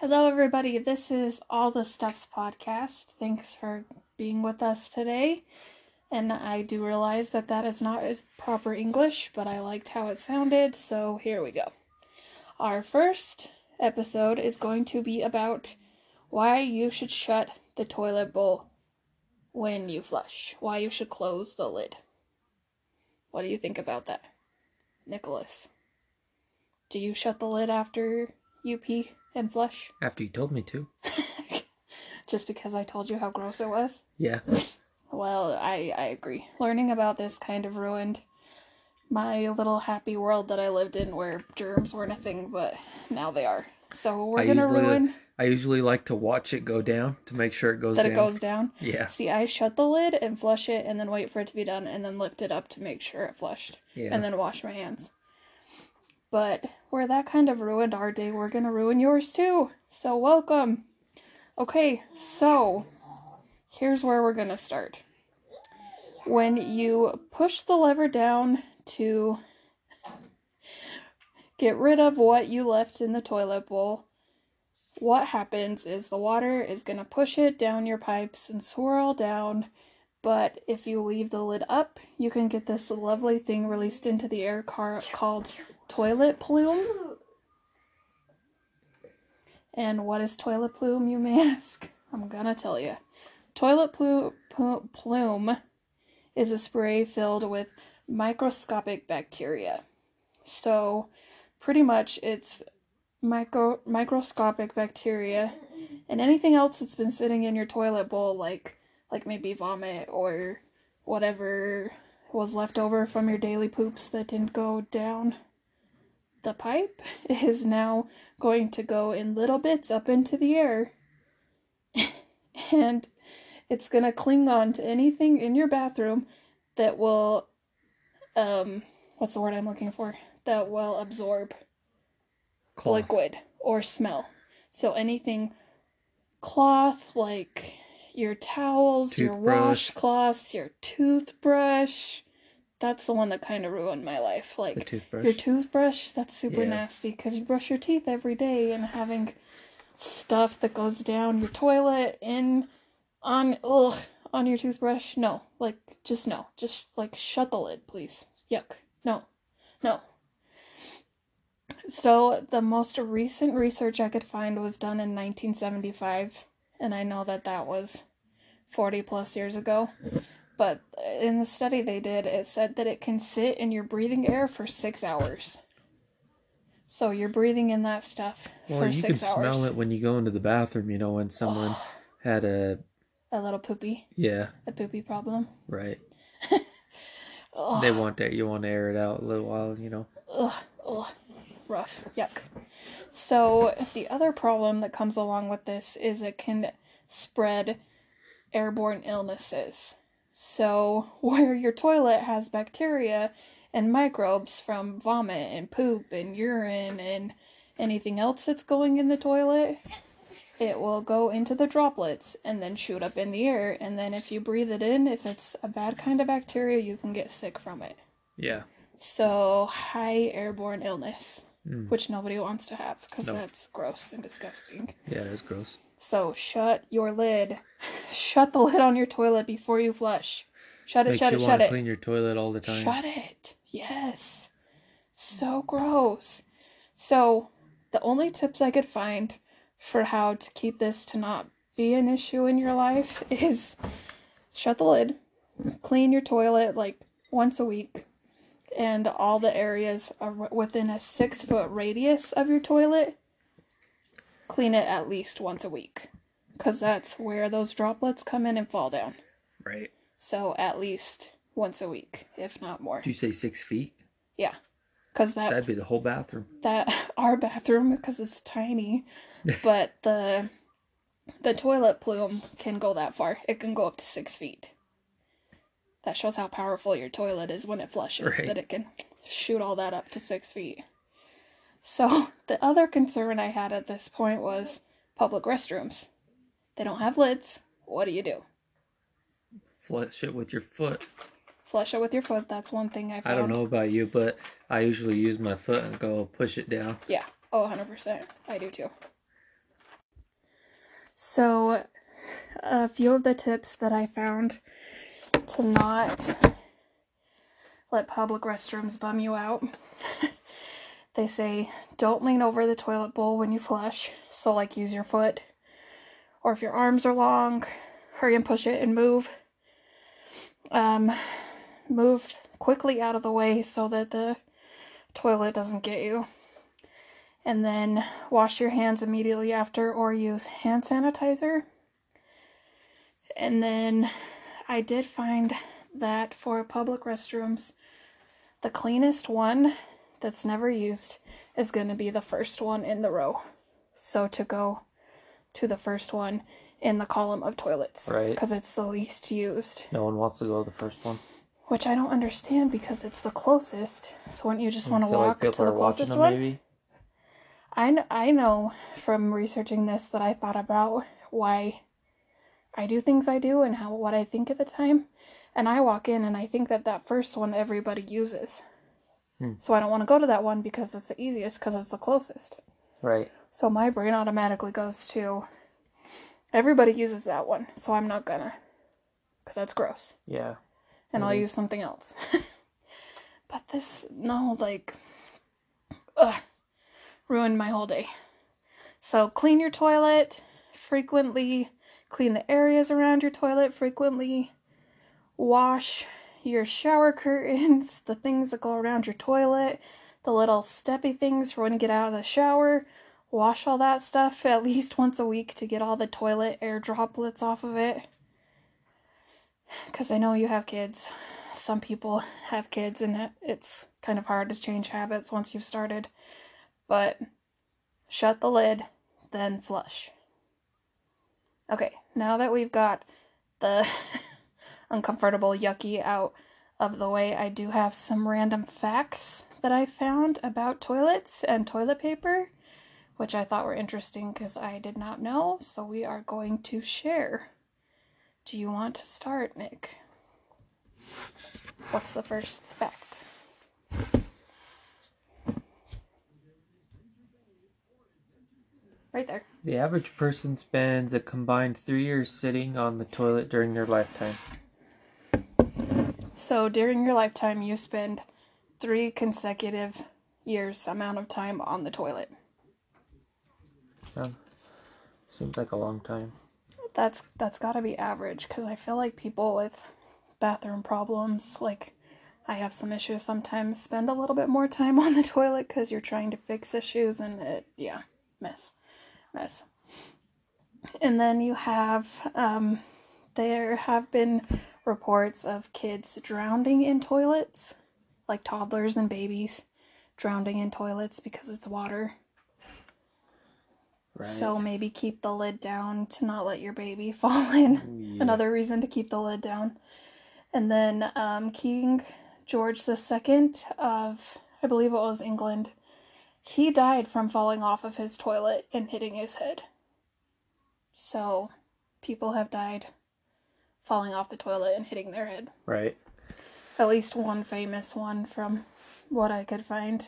Hello, everybody. This is All the Stuffs podcast. Thanks for being with us today. And I do realize that that is not proper English, but I liked how it sounded, so here we go. Our first episode is going to be about why you should shut the toilet bowl when you flush, why you should close the lid. What do you think about that, Nicholas? Do you shut the lid after you pee and flush? After you told me to. Just because I told you how gross it was? Yeah. Well, I, I agree. Learning about this kind of ruined my little happy world that I lived in where germs weren't a thing, but now they are. So we're I gonna usually- ruin I usually like to watch it go down to make sure it goes that down. it goes down. Yeah. See, I shut the lid and flush it and then wait for it to be done and then lift it up to make sure it flushed Yeah. and then wash my hands. But where that kind of ruined our day, we're gonna ruin yours too. So welcome. Okay, so here's where we're gonna start. When you push the lever down to get rid of what you left in the toilet bowl, what happens is the water is to push it down your pipes and swirl down. But if you leave the lid up, you can get this lovely thing released into the air car- called toilet plume. And what is toilet plume, you may ask? I'm gonna tell you. Toilet plu- pu- plume is a spray filled with microscopic bacteria. So, pretty much, it's micro microscopic bacteria and anything else that's been sitting in your toilet bowl like like maybe vomit or whatever was left over from your daily poops that didn't go down the pipe is now going to go in little bits up into the air and it's going to cling on to anything in your bathroom that will um what's the word I'm looking for that will absorb Cloth. liquid or smell. So anything cloth like your towels, your Toothbrush. washcloths, your toothbrush. That's the one that kind of ruined my life. The Like toothbrush. your toothbrush, that's super Yeah. nasty because you brush your teeth every day and having stuff that goes down your toilet in on ugh on your toothbrush. No, like just no, just like shut the lid, please. Yuck. No, no. So the most recent research I could find was done in 1975, and I know that that was 40 plus years ago. But in the study they did, it said that it can sit in your breathing air for six hours. So you're breathing in that stuff well, for you can smell it when you go into the bathroom, you know, when someone had a A little poopy, yeah, a poopy problem. right. Ugh. They want that you want to air it out a little while, you know. Ugh, ugh, rough, yuck. So, the other problem that comes along with this is it can spread airborne illnesses. So, where your toilet has bacteria and microbes from vomit and poop and urine and anything else that's going in the toilet, it will go into the droplets and then shoot up in the air. And then, if you breathe it in, if it's a bad kind of bacteria, you can get sick from it. Yeah. So, high airborne illness, Mm. which nobody wants to have because No. that's gross and disgusting. Yeah, it is gross. So, shut your lid. Shut the lid on your toilet before you flush. Shut it, Makes shut you it, want shut to it. clean your toilet all the time. Shut it. Yes. So gross. So, the only tips I could find for how to keep this to not be an issue in your life is shut the lid, clean your toilet like once a week, and all the areas are within a six foot radius of your toilet, clean it at least once a week. Because that's where those droplets come in and fall down. Right. So, at least once a week, if not more. Did you say six feet? Yeah, because that That'd be the whole bathroom. that our bathroom because it's tiny, but the the toilet plume can go that far. It can go up to six feet. That shows how powerful your toilet is when it flushes. Right. That it can shoot all that up to six feet. So the other concern I had at this point was public restrooms. They don't have lids. What do you do? Flush it with your foot. Flush it with your foot. That's one thing I found. I don't know about you, but I usually use my foot and go push it down. Yeah. Oh, 100%. I do too. So, a few of the tips that I found to not let public restrooms bum you out. they say don't lean over the toilet bowl when you flush. So, like, use your foot. Or if your arms are long, hurry and push it and move. Um, move quickly out of the way so that the toilet doesn't get you. And then wash your hands immediately after or use hand sanitizer. And then I did find that for public restrooms, the cleanest one that's never used is going to be the first one in the row. So to go to the first one in the column of toilets. Right. Because it's the least used. No one wants to go to the first one. Which I don't understand because it's the closest. So wouldn't you just want to walk like to the closest them, one? maybe. I, kn- I know from researching this that I thought about why I do things I do and how what I think at the time. And I walk in and I think that that first one everybody uses. Hmm. So I don't want to go to that one because it's the easiest because it's the closest. Right. So my brain automatically goes to everybody uses that one, so I'm not gonna because that's gross Yeah. and I'll use something else. but this, no, like, ugh, ruined my whole day. So clean your toilet frequently, clean the areas around your toilet frequently, wash your shower curtains, the things that go around your toilet, the little steppy things for when you get out of the shower. Wash all that stuff at least once a week to get all the toilet air droplets off of it because I know you have kids. Some people have kids, and it- it's kind of hard to change habits once you've started. But shut the lid, then flush. Okay, now that we've got the uncomfortable, yucky out of the way, I do have some random facts that I found about toilets and toilet paper, which I thought were interesting because I did not know. So we are going to share. Do you want to start, Nick? What's the first fact? Right there. The average person spends a combined three years sitting on the toilet during their lifetime. So during your lifetime, you spend three consecutive years amount of time on the toilet. So, seems like a long time. That's that's got to be average because I feel like people with bathroom problems, like I have some issues sometimes, spend a little bit more time on the toilet because you're trying to fix issues and it, yeah, mess, mess. And then you have, um, there have been reports of kids drowning in toilets, like toddlers and babies drowning in toilets because it's water. Right. So maybe keep the lid down to not let your baby fall in. Yeah. Another reason to keep the lid down. And then um, King George II of, I believe it was England, he died from falling off of his toilet and hitting his head. So people have died falling off the toilet and hitting their head. Right. At least one famous one from what I could find.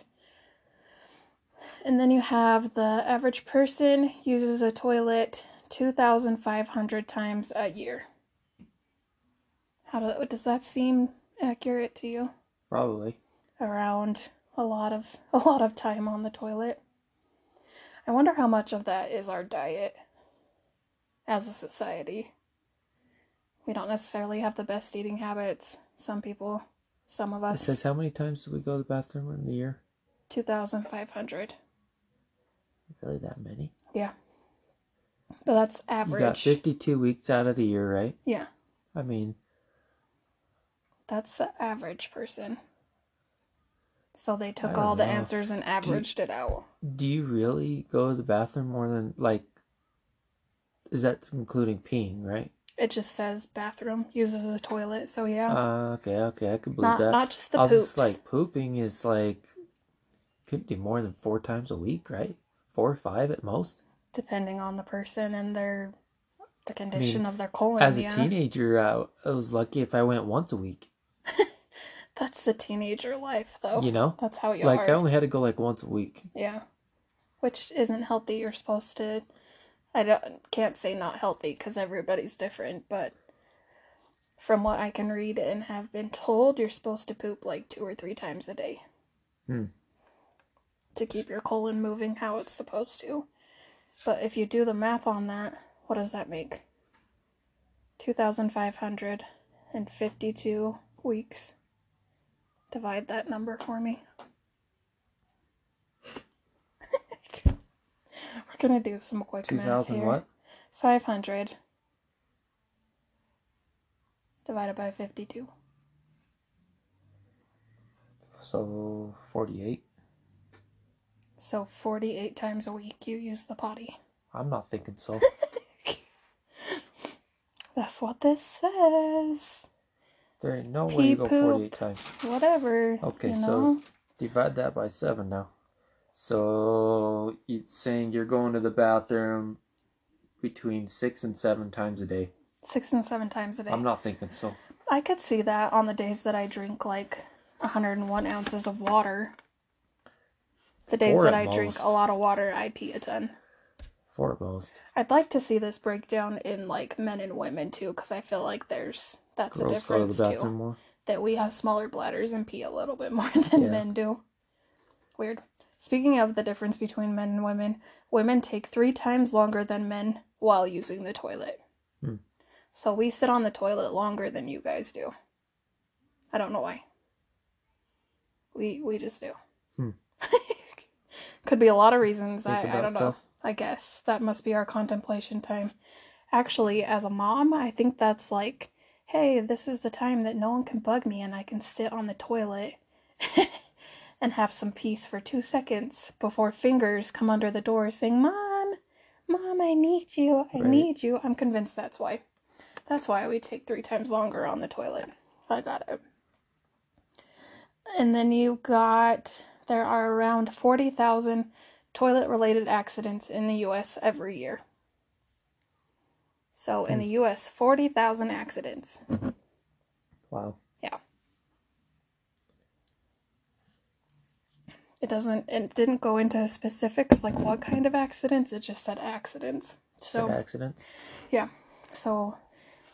And then you have the average person uses a toilet 2,500 times a year. How do, does that seem accurate to you? Probably. Around a lot of a lot of time on the toilet. I wonder how much of that is our diet as a society. We don't necessarily have the best eating habits. Some people, some of us. It says how many times do we go to the bathroom in the year? 2,500. Really that many? Yeah. But that's average. You got 52 weeks out of the year, right? Yeah, I mean, that's the average person. So they took all the answers and averaged it out. do you really go to the bathroom more than, like, is that including peeing, right? It just says bathroom uses a toilet, so yeah. Uh, okay, okay, I could believe not that. not just the I was poops. just like, pooping is like, could be more than four times a week, right? Four or five at most. depending on the person and their the condition of their colon. As a yeah. teenager, I, I was lucky if I went once a week. That's the teenager life though. You know? That's how you like, are. I only had to go like once a week. Yeah. Which isn't healthy. You're supposed to I don't, can't say not healthy because everybody's different, but from what I can read and have been told, you're supposed to poop like two or three times a day. Hmm. To keep your colon moving how it's supposed to. But if you do the math on that, what does that make? 2,552 weeks. Divide that number for me. We're gonna do some quick Two math thousand here. what? 500 divided by 52. So forty-eight. So 48 times a week you use the potty. I'm not thinking so. That's what this says. There ain't no way you go poop. forty-eight times. Whatever. Okay, so- know? Divide that by seven now. So it's saying you're going to the bathroom between six and seven times a day. six and seven times a day. I'm not thinking so. I could see that on the days that I drink like 101 ounces of water. The days Four that at I drink a lot of water, I pee a ton. Four at most. I'd like to see this breakdown in like men and women too, because I feel like there's that's a Girls go to difference too. more. that we have smaller bladders and pee a little bit more than Yeah. men do. Weird. Speaking of the difference between men and women, women take three times longer than men while using the toilet. Hmm. So we sit on the toilet longer than you guys do. I don't know why. We we just do. Hmm. Could be a lot of reasons. Think I, I don't know. I guess that must be our contemplation time. Actually, as a mom, I think that's like, hey, this is the time that no one can bug me and I can sit on the toilet and have some peace for two seconds before fingers come under the door saying, Mom, Mom, I need you. I Right. need you. I'm convinced that's why. That's why we take three times longer on the toilet. I got it. And then you got, there are around 40,000 toilet related accidents in the US every year. So in hmm. the US, 40,000 accidents. Mm-hmm. Wow. It doesn't, it didn't go into specifics like what kind of accidents, it just said accidents. So, So, accidents. so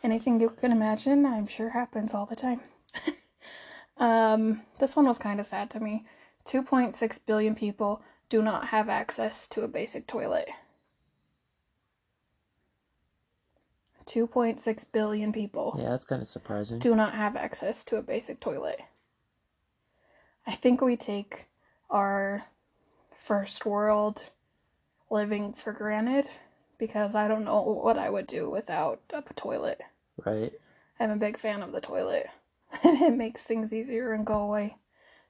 anything you can imagine, I'm sure happens all the time. um, this one was kind of sad to me. 2.6 billion people do not have access to a basic toilet. 2.6 billion people Yeah, that's kind of surprising. do not have access to a basic toilet. I think we take our first world living for granted because I don't know what I would do without a toilet. Right. I'm a big fan of the toilet. it makes things easier and go away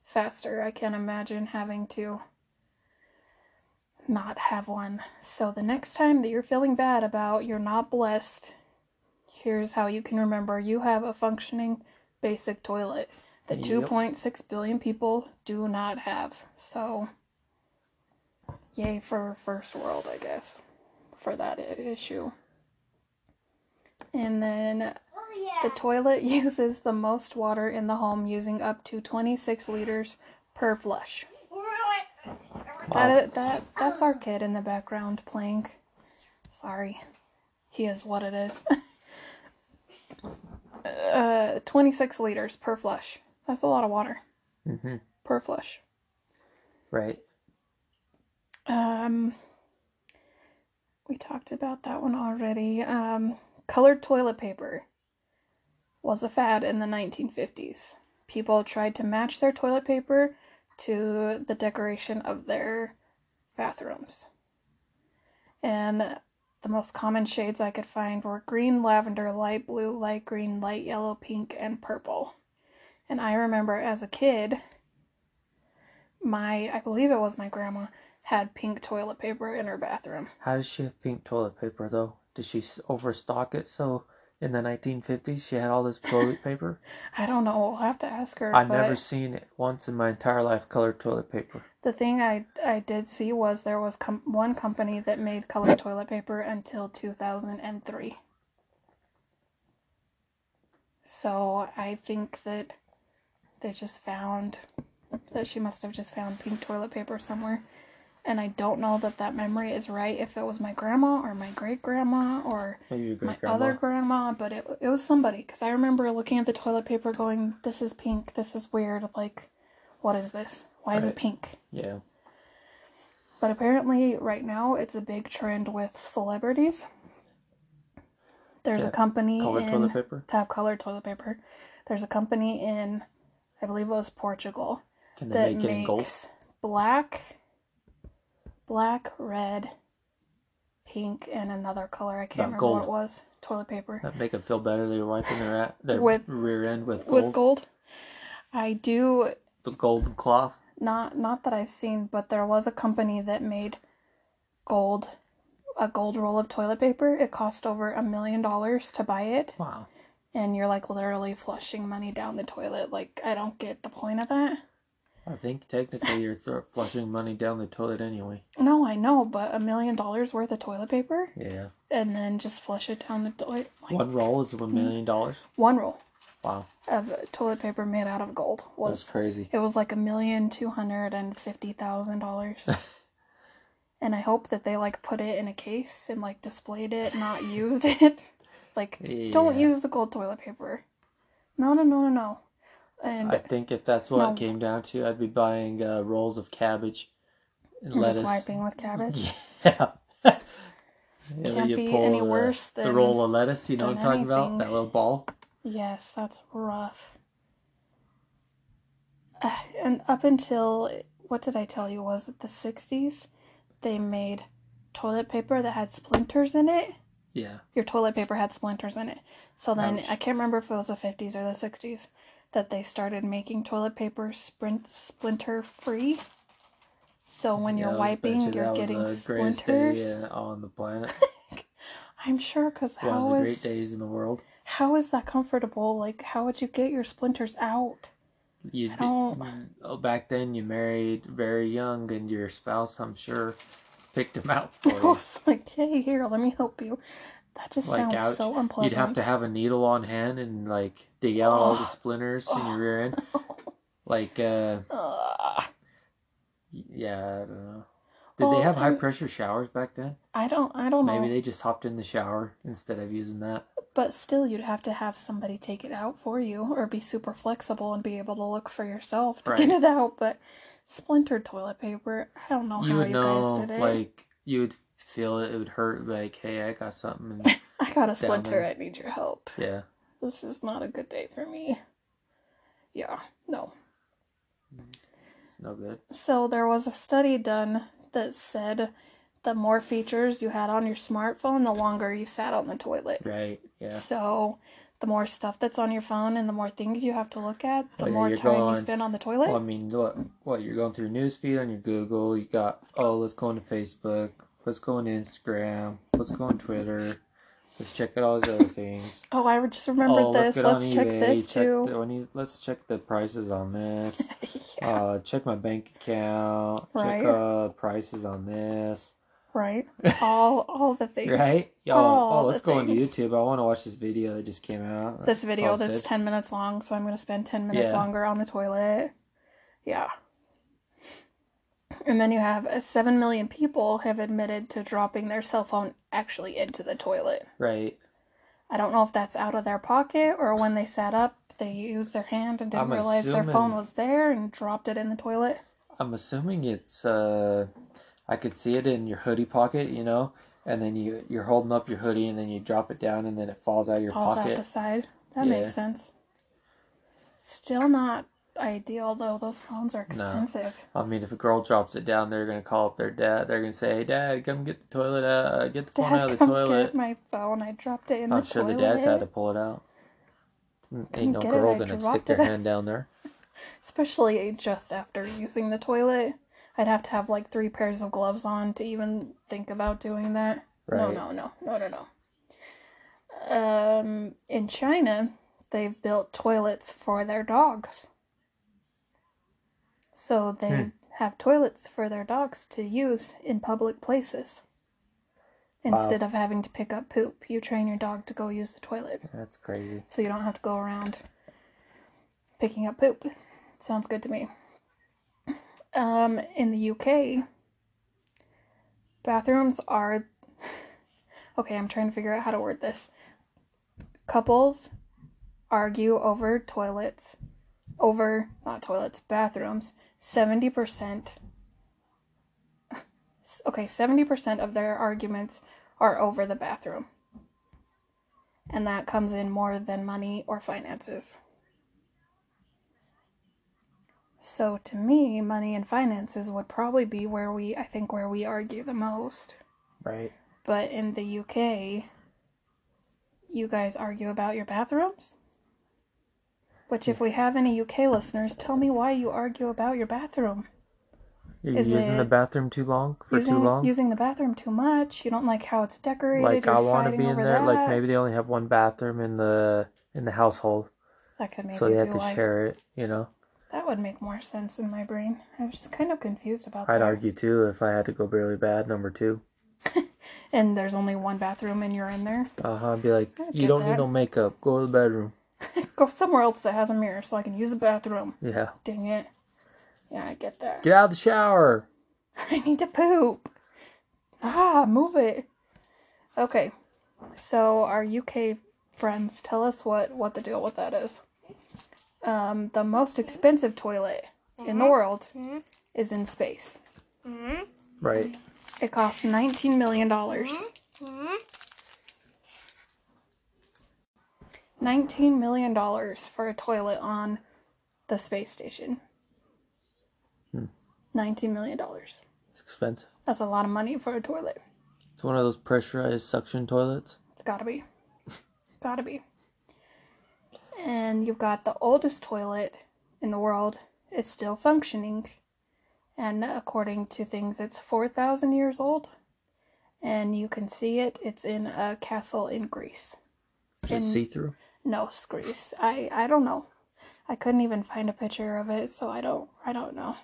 faster. I can't imagine having to not have one. So the next time that you're feeling bad about you're not blessed, here's how you can remember you have a functioning basic toilet that Yep. 2.6 billion people do not have. So yay for first world, I guess, for that issue. And then the toilet uses the most water in the home, using up to 26 liters per flush. Wow. That that that's our kid in the background playing. Sorry, he is what it is. uh, 26 liters per flush. That's a lot of water hmm per flush. Right. Um, we talked about that one already. Um, colored toilet paper was a fad in the 1950s. People tried to match their toilet paper to the decoration of their bathrooms. And the most common shades I could find were green, lavender, light blue, light green, light yellow, pink, and purple. And I remember as a kid, my, I believe it was my grandma, had pink toilet paper in her bathroom. How did she have pink toilet paper though? Did she overstock it so in the 1950s she had all this toilet paper? I don't know. I'll have to ask her. I've never seen it once in my entire life colored toilet paper. The thing I I did see was there was com- one company that made colored toilet paper until 2003. So I think that they just found that she must have just found pink toilet paper somewhere. and I don't know that that memory is right. If it was my grandma or my great grandma or oh, my other grandma, but it it was somebody because I remember looking at the toilet paper, going, "This is pink. This is weird. Like, what is this? Why is it pink?" Yeah. But apparently, right now, it's a big trend with celebrities. There's Yeah, a company Colored in toilet paper. to have colored toilet paper. There's a company in, I believe it was Portugal, Can that make it in gold? makes black, black, red, pink, and another color. I can't Not remember gold. what it was. Toilet paper That make them feel better. They're wiping their at their With- rear end with gold, with gold. I do the golden cloth. not not that I've seen, but there was a company that made gold a gold roll of toilet paper. It cost over a million dollars to buy it, Wow. And you're like literally flushing money down the toilet. Like I don't get the point of that. I think technically you're th- flushing money down the toilet anyway. No, I know, but a million dollars worth of toilet paper Yeah. and then just flush it down the toilet. Like One roll is a million dollars. one roll Wow. of toilet paper made out of gold That's was crazy. it was like a million two hundred and fifty thousand dollars. And I hope that they like put it in a case and like displayed it, not used it. Like don't use the gold toilet paper. No, no, no, no, no. And I think if that's what No. it came down to, I'd be buying uh, rolls of cabbage and and lettuce. just wiping with cabbage. Yeah. Yeah, Can't you be any the- worse than the roll of lettuce. You know what I'm talking about? That little ball. Yes, that's rough. Uh, and up until what did I tell you? Was it the '60s? They made toilet paper that had splinters in it. Yeah. Your toilet paper had splinters in it. So then Ouch. I can't remember if it was the '50s or the '60s that they started making toilet paper sprint splinter free. So when you're wiping, betting you're getting was the greatest splinters. day uh, on the planet. I'm sure, because One how of the is great days in the world. how is that comfortable? Like, how would you get your splinters out? You don't- oh, back then you married very young, and your spouse, I'm sure, picked them out for I you. was like, hey, here, let me help you. That just Like, sounds ouch. so unpleasant. You'd have to have a needle on hand and like dig out all the splinters in your rear end. Like, uh, Ugh. yeah, I don't know. Did Well, they have high I'm- pressure showers back then? I don't, I don't know. Maybe they just hopped in the shower instead of using that. But still, you'd have to have somebody take it out for you, or be super flexible and be able to look for yourself to Right. get it out. But splintered toilet paper, I don't know you how would you know, guys did it. like, you would feel it. It would hurt. Like, hey, I got something. And, I got a splinter. there. I need your help. yeah, This is not a good day for me. Yeah, no. Mm, it's no good. So there was a study done that said the more features you had on your smartphone, the longer you sat on the toilet. Right? Yeah. So the more stuff that's on your phone and the more things you have to look at, the yeah, more time going- you spend on the toilet. Well, I mean, what? What? You're going through your newsfeed on your Google. You got oh, let's go on to Facebook. Let's go on Instagram. Let's go on Twitter. Let's check out all these other things. oh, I just remembered oh, this. let's Let's, check eBay. this check too. The, you, let's check the prices on this. yeah, Uh, check my bank account. Right. Check uh prices on this. Right. All all the things. Right? Y'all, oh, let's go on. YouTube. I want to watch this video that just came out. This video that's 10 minutes long, so I'm going to spend 10 minutes Yeah. longer on the toilet. Yeah. And then you have uh, 7 million people have admitted to dropping their cell phone actually into the toilet. right. I don't know if that's out of their pocket or when they sat up, they used their hand and didn't I'm realize their phone was there and dropped it in the toilet. I'm assuming it's uh I could see it in your hoodie pocket, you know, and then you you're holding up your hoodie and then you drop it down and then it falls out of your Falls pocket. Falls out the side. That Yeah. makes sense. Still not ideal though. Those phones are No. expensive. I mean, if a girl drops it down, they're gonna call up their dad. They're gonna say, "Hey, dad, come get the toilet. Uh, get the phone Dad, out of the come toilet." get my phone. I dropped it in I'm the sure toilet. the dads had to pull it out. Ain't no get it, girl gonna stick their hand down there. Especially just after using the toilet. I'd have to have like three pairs of gloves on to even think about doing that. No, Right. no, no, no, no, no. Um, in China, they've built toilets for their dogs. So they Hmm. have toilets for their dogs to use in public places. Instead of having to pick up poop, you train your dog to go use the toilet. That's crazy. So you don't have to go around picking up poop. Sounds good to me. Um, in the UK, Bathrooms are. Okay, I'm trying to figure out how to word this. Couples argue over toilets, over, not toilets, bathrooms. 70%. Okay, 70% of their arguments are over the bathroom. And that comes in more than money or finances. So to me, money and finances would probably be where we, I think, where we argue the most. Right. But in the UK, you guys argue about your bathrooms? Which, if we have any UK listeners, tell me why you argue about your bathroom. You're Is using the bathroom too long for using, too long. Using the bathroom too much. You don't like how it's decorated. like you're I want to be in there. Like maybe they only have one bathroom in the in the household, that could maybe so they have to why. share it. You know, That would make more sense in my brain. I was just kind of confused about that. I'd that. argue too if I had to go barely bad. Number two, And there's only one bathroom, and you're in there. uh huh. I'd be like, I you get don't that. need no makeup. Go to the bedroom. Go somewhere else that has a mirror so I can use the bathroom. Yeah. Dang it. Yeah, I get that. Get out of the shower. I need to poop. Ah, move it. Okay. So our UK friends tell us what what the deal with that is. Um, the most expensive toilet in the mm-hmm. world mm-hmm. is in space. Mm-hmm. Right. It costs 19 million dollars. 19 million dollars for a toilet on the space station. Hmm. 19 million dollars. It's expensive. That's a lot of money for a toilet. It's one of those pressurized suction toilets. It's gotta be. gotta be. And you've got the oldest toilet in the world. It's still functioning. And according to things, it's 4,000 years old. And you can see it. It's in a castle in Greece. Is it see through? No, it's Greece. I, I don't know. I couldn't even find a picture of it, so I don't I don't know.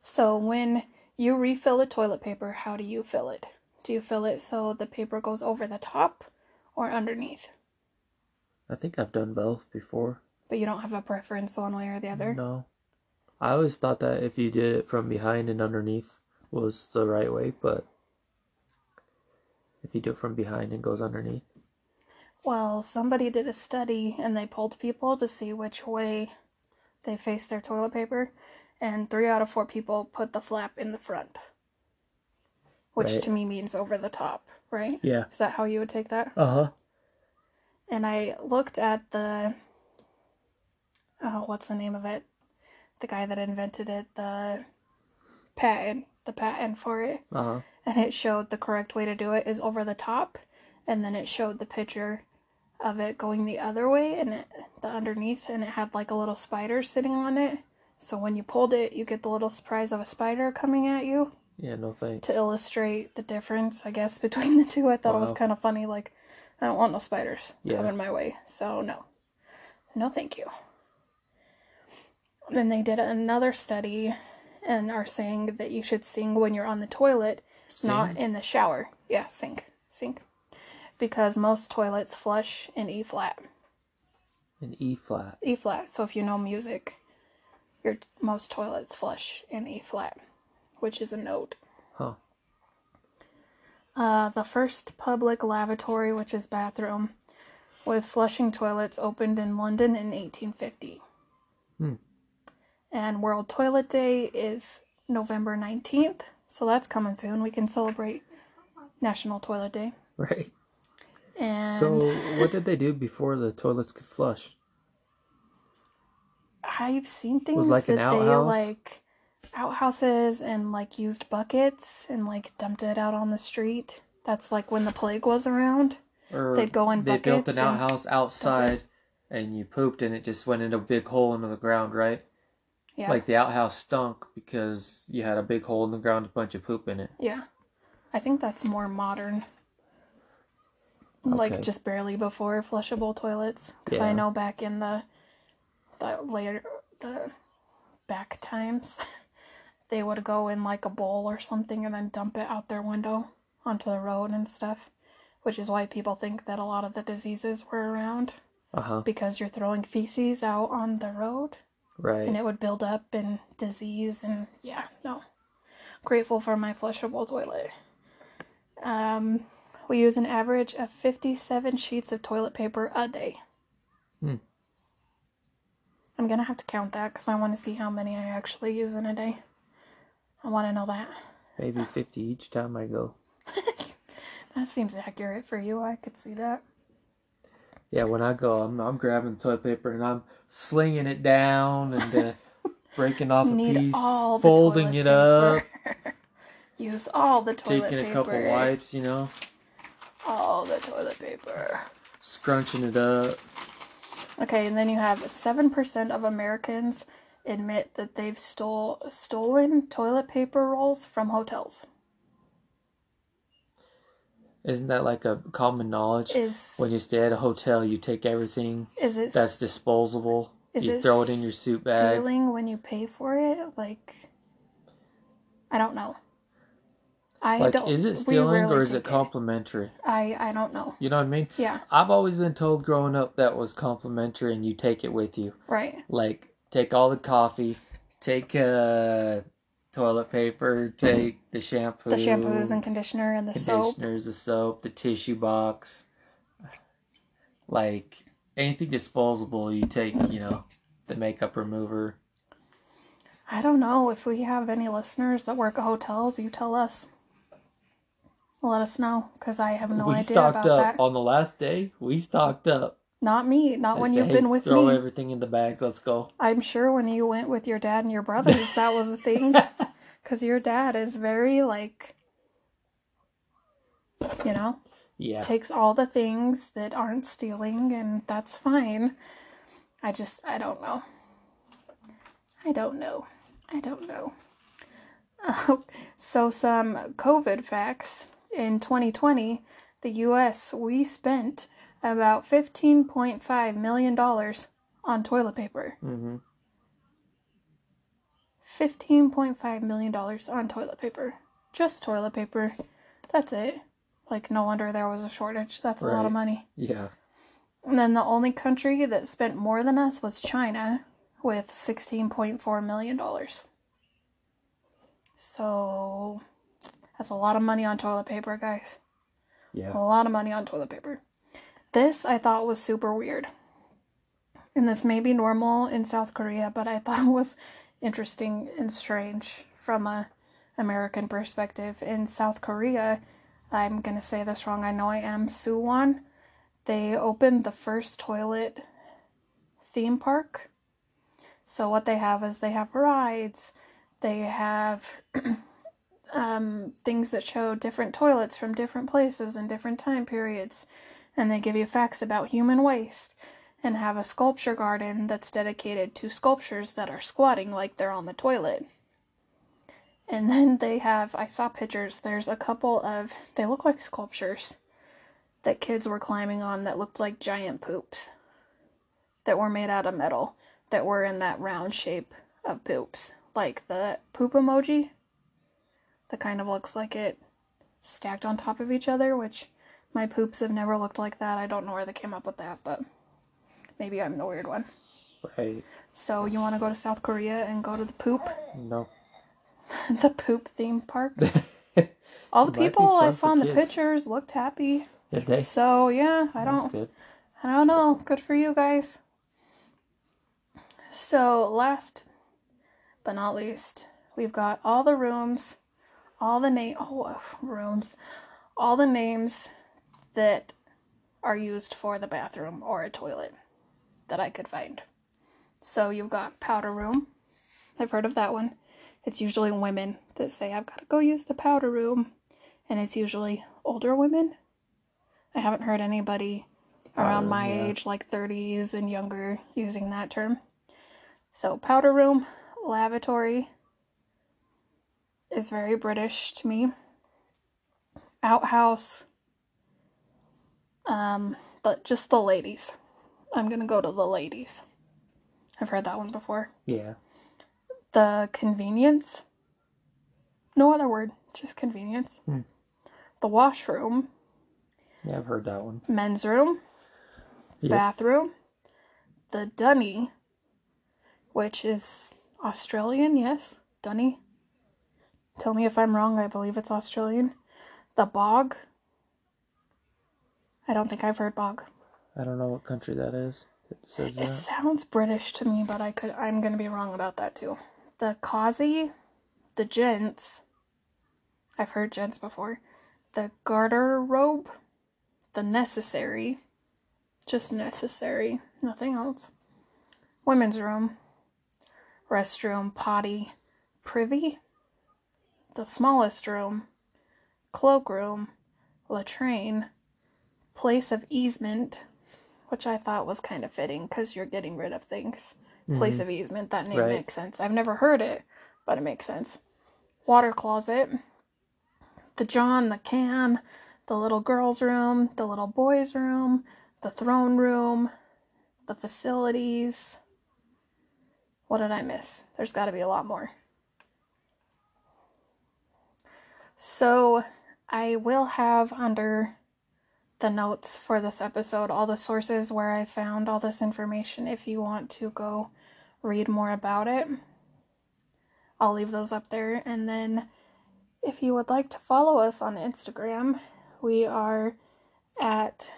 So when you refill the toilet paper, how do you fill it? Do you fill it so the paper goes over the top or underneath? I think I've done both before. But you don't have a preference one way or the other. No. I always thought that if you did it from behind and underneath was the right way, but if you do it from behind and goes underneath. Well, somebody did a study and they polled people to see which way they face their toilet paper, and three out of four people put the flap in the front. Which Right. to me means over the top, right? Yeah. Is that how you would take that? Uh huh. And I looked at the oh, what's the name of it? The guy that invented it, the patent, the patent for it, Uh huh. and it showed the correct way to do it is over the top, and then it showed the picture of it going the other way and it, the underneath, and it had like a little spider sitting on it. So when you pulled it, you get the little surprise of a spider coming at you Yeah, no thanks. to illustrate the difference, I guess, between the two. I thought it was kind of funny. Like, I don't want no spiders Yeah. coming my way, so no. No, thank you. Then they did another study and are saying that you should sing when you're on the toilet, not in the shower. Yeah, sink. Sink. Because most toilets flush in E flat. In E flat. E flat. So if you know music, your most toilets flush in E flat, which is a note. Huh. Uh, the first public lavatory, which is bathroom, with flushing toilets, opened in London in 1850. Hmm. And World Toilet Day is November 19th, so that's coming soon. We can celebrate National Toilet Day. Right. And So, what did they do before the toilets could flush? I've seen things like that they like outhouses and like used buckets and like dumped it out on the street. That's like when the plague was around. Or They'd go in they built an outhouse outside, and you pooped, and it just went into a big hole into the ground, right? Yeah. Like the outhouse stunk because you had a big hole in the ground, a bunch of poop in it. Yeah. I think that's more modern. Like just barely before flushable toilets. Because I know back in the the later the back times, they would go in like a bowl or something and then dump it out their window onto the road and stuff. Which is why people think that a lot of the diseases were around Uh huh. because you're throwing feces out on the road Right. and it would build up in disease and yeah, no. Grateful for my flushable toilet. Um, we use an average of 57 sheets of toilet paper a day. Hmm. I'm gonna have to count that because I want to see how many I actually use in a day. I want to know that. Maybe 50 each time I go. That seems accurate for you. I could see that. Yeah, when I go, I'm, I'm grabbing toilet paper and I'm slinging it down and uh, breaking off a piece, folding it up, use all the toilet taking paper. Taking a couple wipes, you know, All the toilet paper. scrunching it up. Okay, and then you have 7% of Americans admit that they've stole stolen toilet paper rolls from hotels. Isn't that like a common knowledge? Is When you stay at a hotel, you take everything is it that's disposable. Is you it throw it in your suit bag. stealing when you pay for it? Like I don't know. I Like, don't is it stealing or is it complimentary? I I don't know. You know what I mean? Yeah, I've always been told growing up that was complimentary and you take it with you. right. Like, take all the coffee, take uh, toilet paper, take the shampoo, The shampoos and conditioner and the soap. conditioners, the soap, the tissue box. Like, anything disposable, you take, you know, the makeup remover. I don't know if we have any listeners that work at hotels. You tell us. Let us know because I have no we idea stocked about up that. on the last day. We stocked up. Not me. Not I when say, you've been with throw me. Throw everything in the bag. Let's go. I'm sure when you went with your dad and your brothers, that was a thing. Because your dad is very, like, you know, Yeah. takes all the things that aren't stealing, and that's fine. I just, I don't know. I don't know. I don't know. so, some COVID facts. In 2020, the US, we spent about $15.5 million on toilet paper. hmm $15.5 million on toilet paper. Just toilet paper. That's it. Like, no wonder there was a shortage. That's a lot of money. Yeah. And then the only country that spent more than us was China with $16.4 million. So, that's a lot of money on toilet paper, guys. Yeah. A lot of money on toilet paper. This I thought was super weird. And this may be normal in South Korea, but I thought it was interesting and strange from a American perspective. In South Korea, I'm gonna say this wrong, I know I am, Suwon, they opened the first toilet theme park. So what they have is they have rides, they have um, things that show different toilets from different places and different time periods, and they give you facts about human waste, and have a sculpture garden that's dedicated to sculptures that are squatting like they're on the toilet. And then they have, I saw pictures, there's a couple of, they look like sculptures that kids were climbing on that looked like giant poops that were made out of metal that were in that round shape of poops. Like the poop emoji that kind of looks like it stacked on top of each other, which my poops have never looked like that. I don't know where they came up with that, but maybe I'm the weird one. Right. So you want to go to South Korea and go to the poop, No. the poop theme park? All the people I saw in the kids. pictures looked happy. Did they? So yeah, I That's don't good. I don't know. Good for you guys. So, last but not least, we've got all the rooms, all the name, oh, rooms, all the names that are used for the bathroom or a toilet that I could find. So, you've got powder room. I've heard of that one. It's usually women that say, I've got to go use the powder room. And it's usually older women. I haven't heard anybody around my yeah. age, like 30s and younger, using that term. So, powder room, lavatory is very British to me. Outhouse, um, but just the ladies. I'm gonna go to the ladies. I've heard that one before. Yeah. The convenience, no other word, just convenience. Hmm. The washroom, Yeah, I've heard that one. men's room, Yep. bathroom, the dunny, which is Australian, yes, dunny. Tell me if I'm wrong, I believe it's Australian. The bog. I don't think I've heard bog. I don't know what country that is. It says It that. sounds British to me, but I could I'm gonna be wrong about that too. The khazi, the gents. I've heard gents before. The garderobe, the necessary, just necessary, nothing else. Women's room, restroom, potty, privy, the smallest room, cloakroom, latrine, place of easement, which I thought was kind of fitting because you're getting rid of things. Place mm-hmm. of easement, that name Right. makes sense. I've never heard it, but it makes sense. Water closet, the John, the can, the little girl's room, the little boy's room, the throne room, the facilities. What did I miss? There's got to be a lot more. So, I will have under the notes for this episode all the sources where I found all this information if you want to go read more about it. I'll leave those up there. And then if you would like to follow us on Instagram, we are at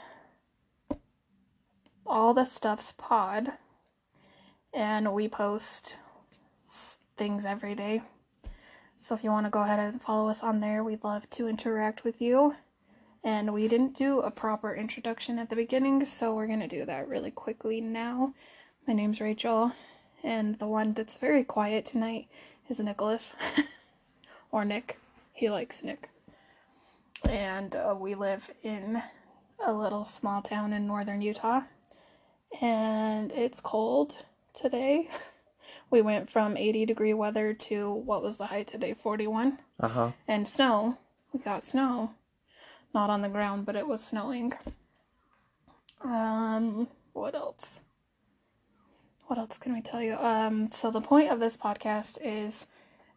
all the stuffs pod and we post things every day. So if you want to go ahead and follow us on there, we'd love to interact with you. And we didn't do a proper introduction at the beginning, so we're to do that really quickly now. My name's Rachel, and the one that's very quiet tonight is Nicholas. or Nick. He likes Nick. And uh, we live in a little small town in northern Utah. And it's cold today. We went from 80 degree weather to what was the high today? 41 Uh huh. and snow. We got snow. Not on the ground, but it was snowing. Um, what else? What else can we tell you? Um, so the point of this podcast is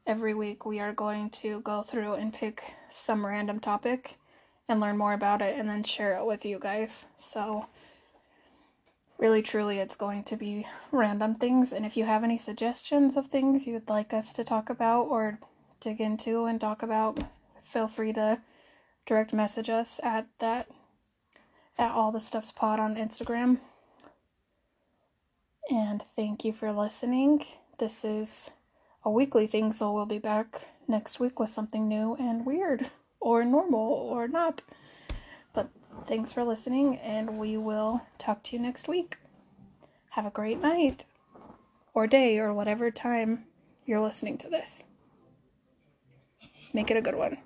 every week we are going to go through and pick some random topic and learn more about it and then share it with you guys. So really truly it's going to be random things and if you have any suggestions of things you'd like us to talk about or dig into and talk about feel free to direct message us at that at all the stuffs pod on instagram. And thank you for listening. This is a weekly thing so we'll be back next week with something new and weird or normal or not. But thanks for listening and we will talk to you next week. Have a great night or day or whatever time you're listening to this. Make it a good one